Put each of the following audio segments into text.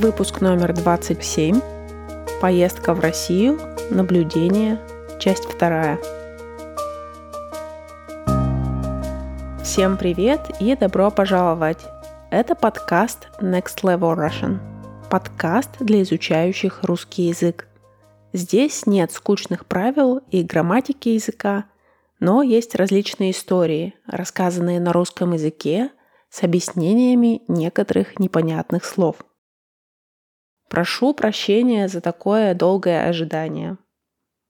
Выпуск номер 27. Поездка в Россию. Наблюдение. Часть вторая. Всем привет и добро пожаловать! Это подкаст Next Level Russian. Подкаст для изучающих русский язык. Здесь нет скучных правил и грамматики языка, но есть различные истории, рассказанные на русском языке с объяснениями некоторых непонятных слов – Прошу прощения за такое долгое ожидание.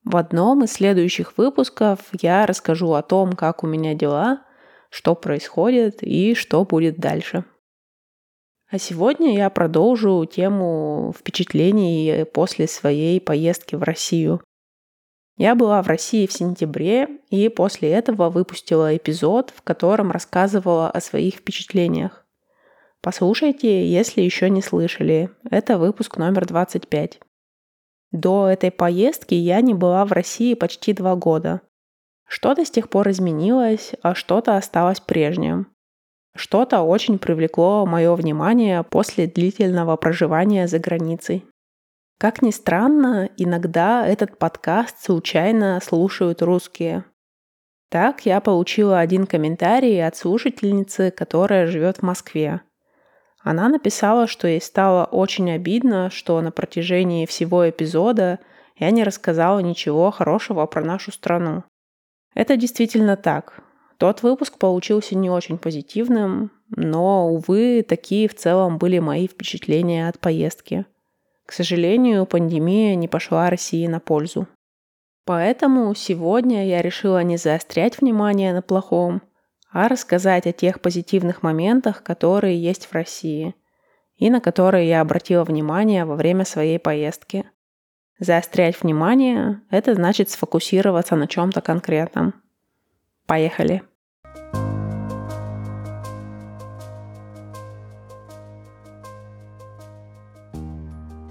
В одном из следующих выпусков я расскажу о том, как у меня дела, что происходит и что будет дальше. А сегодня я продолжу тему впечатлений после своей поездки в Россию. Я была в России в сентябре и после этого выпустила эпизод, в котором рассказывала о своих впечатлениях. Послушайте, если еще не слышали. Это выпуск номер 25. До этой поездки я не была в России почти два года. Что-то с тех пор изменилось, а что-то осталось прежним. Что-то очень привлекло мое внимание после длительного проживания за границей. Как ни странно, иногда этот подкаст случайно слушают русские. Так я получила один комментарий от слушательницы, которая живет в Москве. Она написала, что ей стало очень обидно, что на протяжении всего эпизода я не рассказала ничего хорошего про нашу страну. Это действительно так. Тот выпуск получился не очень позитивным, но, увы, такие в целом были мои впечатления от поездки. К сожалению, пандемия не пошла России на пользу. Поэтому сегодня я решила не заострять внимание на плохом, а рассказать о тех позитивных моментах, которые есть в России и на которые я обратила внимание во время своей поездки. Заострять внимание – это значит сфокусироваться на чем-то конкретном. Поехали!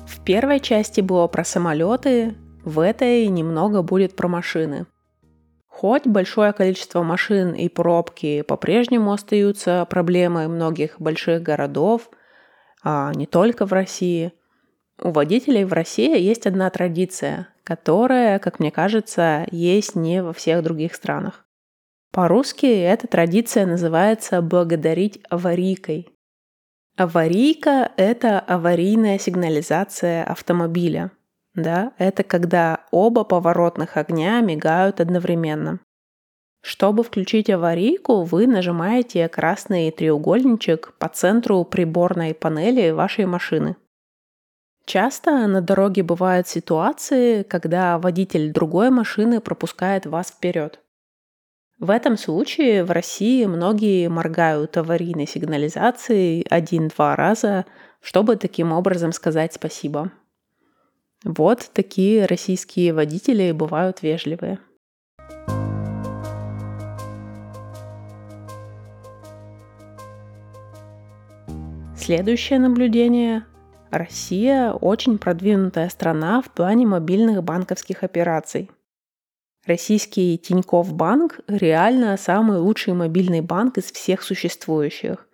В первой части было про самолеты, в этой немного будет про машины – Хоть большое количество машин и пробки по-прежнему остаются проблемой многих больших городов, а не только в России, у водителей в России есть одна традиция, которая, как мне кажется, есть не во всех других странах. По-русски эта традиция называется «благодарить аварийкой». Аварийка – это аварийная сигнализация автомобиля. Да, это когда оба поворотных огня мигают одновременно. Чтобы включить аварийку, вы нажимаете красный треугольничек по центру приборной панели вашей машины. Часто на дороге бывают ситуации, когда водитель другой машины пропускает вас вперед. В этом случае в России многие моргают аварийной сигнализацией один-два раза, чтобы таким образом сказать спасибо. Вот такие российские водители бывают вежливые. Следующее наблюдение. Россия очень продвинутая страна в плане мобильных банковских операций. Российский Тинькофф Банк реально самый лучший мобильный банк из всех существующих.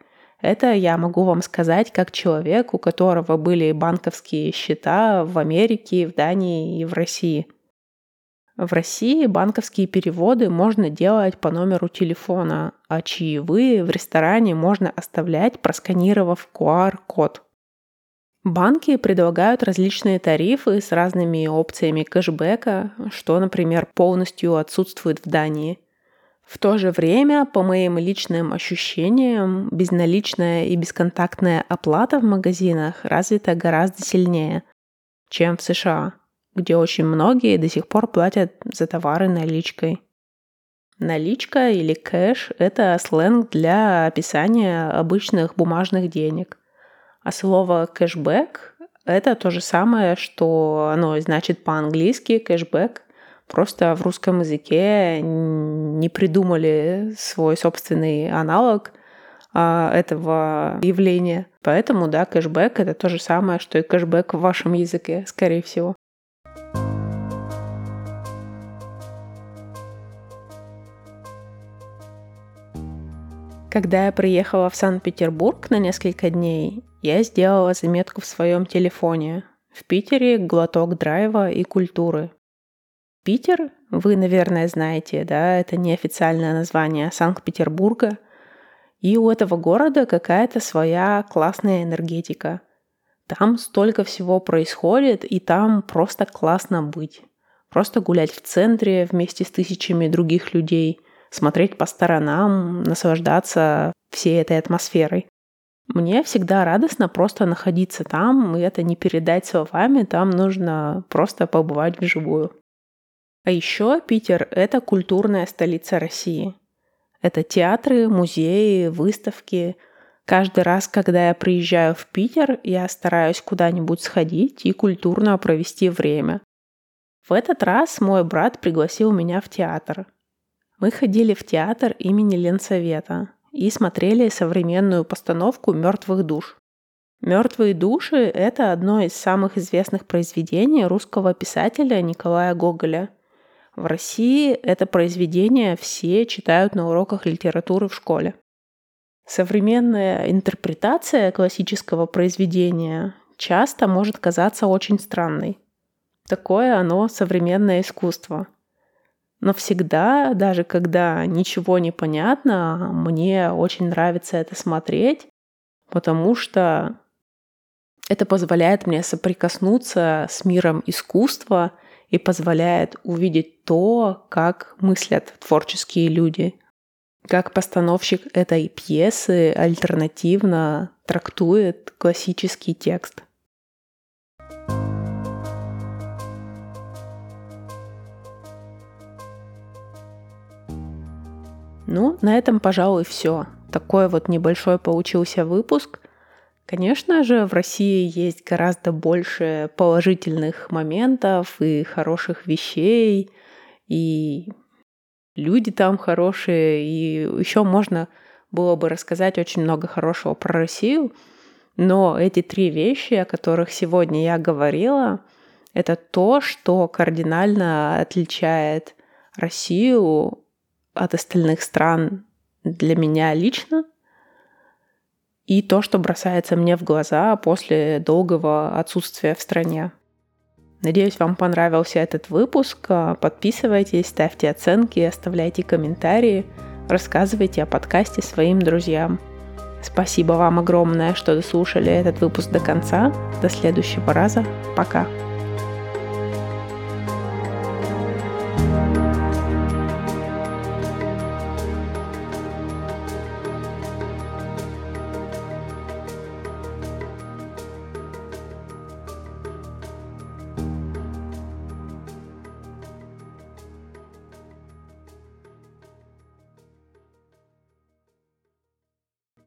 Это я могу вам сказать как человек, у которого были банковские счета в Америке, в Дании и в России. В России банковские переводы можно делать по номеру телефона, а чаевые в ресторане можно оставлять, просканировав QR-код. Банки предлагают различные тарифы с разными опциями кэшбэка, что, например, полностью отсутствует в Дании. В то же время, по моим личным ощущениям, безналичная и бесконтактная оплата в магазинах развита гораздо сильнее, чем в США, где очень многие до сих пор платят за товары наличкой. Наличка или кэш – это сленг для описания обычных бумажных денег. А слово кэшбэк – это то же самое, что оно значит по-английски кэшбэк – Просто в русском языке не придумали свой собственный аналог а, этого явления. Поэтому, да, кэшбэк — это то же самое, что и кэшбэк в вашем языке, скорее всего. Когда я приехала в Санкт-Петербург на несколько дней, я сделала заметку в своем телефоне. В Питере глоток драйва и культуры. Питер, вы, наверное, знаете, да, это неофициальное название Санкт-Петербурга. И у этого города какая-то своя классная энергетика. Там столько всего происходит, и там просто классно быть. Просто гулять в центре вместе с тысячами других людей, смотреть по сторонам, наслаждаться всей этой атмосферой. Мне всегда радостно просто находиться там, и это не передать словами, там нужно просто побывать вживую. А еще Питер – это культурная столица России. Это театры, музеи, выставки. Каждый раз, когда я приезжаю в Питер, я стараюсь куда-нибудь сходить и культурно провести время. В этот раз мой брат пригласил меня в театр. Мы ходили в театр имени Ленсовета и смотрели современную постановку «Мертвых душ». «Мертвые души» — это одно из самых известных произведений русского писателя Николая Гоголя. В России это произведение все читают на уроках литературы в школе. Современная интерпретация классического произведения часто может казаться очень странной. Такое оно современное искусство — но всегда, даже когда ничего не понятно, мне очень нравится это смотреть, потому что это позволяет мне соприкоснуться с миром искусства и позволяет увидеть то, как мыслят творческие люди, как постановщик этой пьесы альтернативно трактует классический текст. Ну, на этом, пожалуй, все. Такой вот небольшой получился выпуск. Конечно же, в России есть гораздо больше положительных моментов и хороших вещей, и люди там хорошие, и еще можно было бы рассказать очень много хорошего про Россию. Но эти три вещи, о которых сегодня я говорила, это то, что кардинально отличает Россию от остальных стран для меня лично, и то, что бросается мне в глаза после долгого отсутствия в стране. Надеюсь, вам понравился этот выпуск. Подписывайтесь, ставьте оценки, оставляйте комментарии, рассказывайте о подкасте своим друзьям. Спасибо вам огромное, что дослушали этот выпуск до конца. До следующего раза. Пока.